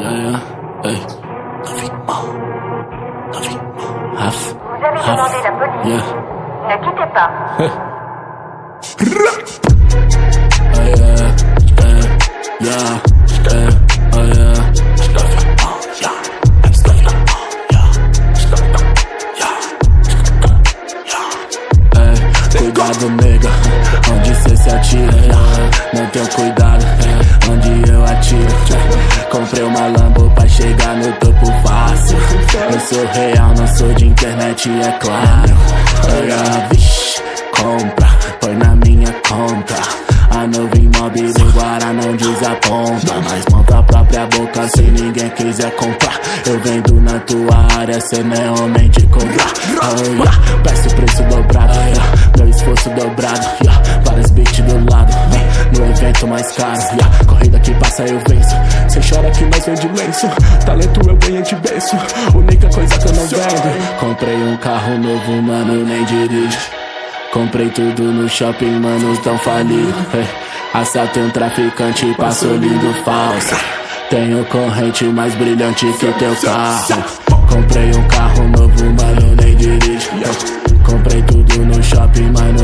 Yeah, yeah. Hey. Noviquement. Noviquement. Half. Vous avez demandé la police. Yeah. Ne quittez pas. Oh. Yeah. Oh cuidado, nega. Onde cê se atira? Não tenho cuidado. Onde eu atiro? Comprei uma Lambo pra chegar no topo fácil. Eu sou real, não sou de internet, é claro. Olha, vixe, compra, põe na minha conta. A nova imóvel Guará não desaponta. Mas monta a própria boca se ninguém quiser comprar. Eu vendo na tua área, cê não é homem de comprar. Yeah. Peço preço dobrado, meu esforço dobrado. Várias beats do lado, yeah. No evento mais caro. Corrida que passa eu venço. Cê chora que mais vende lenço. Talento eu ganhei de berço. Única coisa que eu não vendo. Comprei um carro novo, mano, nem dirijo. Comprei tudo no shopping, mano, tão falido. Hey. Assaltei um traficante, passou lindo falso. Tenho corrente mais brilhante que teu carro. Comprei um carro novo, mano, nem dirijo. Hey. Comprei tudo no shopping, mano,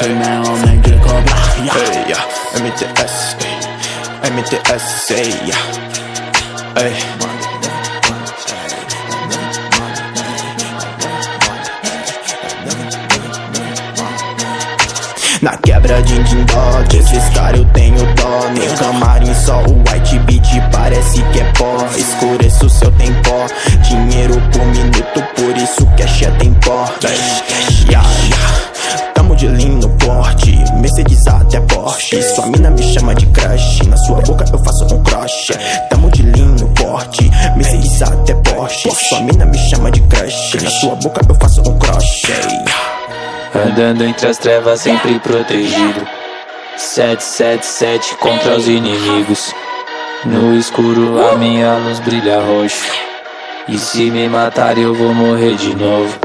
tua área, cê não é homem de cobrar. Yeah. Hey, yeah. MTS, hey. MTS, hey, yeah. Hey. Na quebra de dó, desses cara eu tenho dó Sua mina me chama de crush Na sua boca eu faço um crush Tamo de no porte Mercedes até Porsche Sua mina me chama de crush Na sua boca eu faço um crush. Andando entre as trevas, sempre protegido. 777 contra os inimigos. No escuro, a minha luz brilha roxo. E se me matar, eu vou morrer de novo.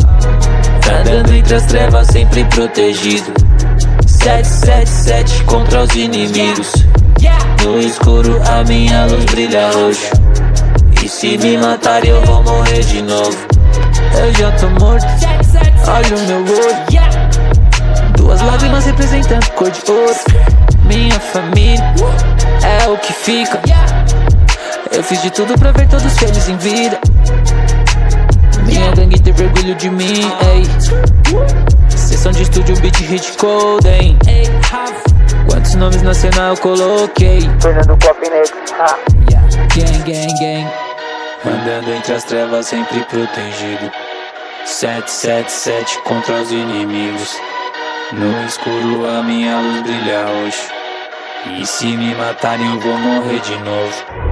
Andando entre as trevas, sempre protegido. 777 contra os inimigos. No escuro, a minha luz brilha roxo. E se me matar, eu vou morrer de novo. Eu já tô morto. Olha o meu olho. Duas lágrimas representando cor de ouro. Minha família é o que fica. Eu fiz de tudo pra ver todos felizes em vida. Minha gangue teve orgulho de mim, ei. De estúdio, beat, hit, hein. Quantos nomes nacional eu coloquei? Fernando Pop Negro. Gang, gang, gang. Andando entre as trevas, sempre protegido. 777 contra os inimigos. No escuro a minha luz brilha roxo. E se me matarem eu vou morrer de novo.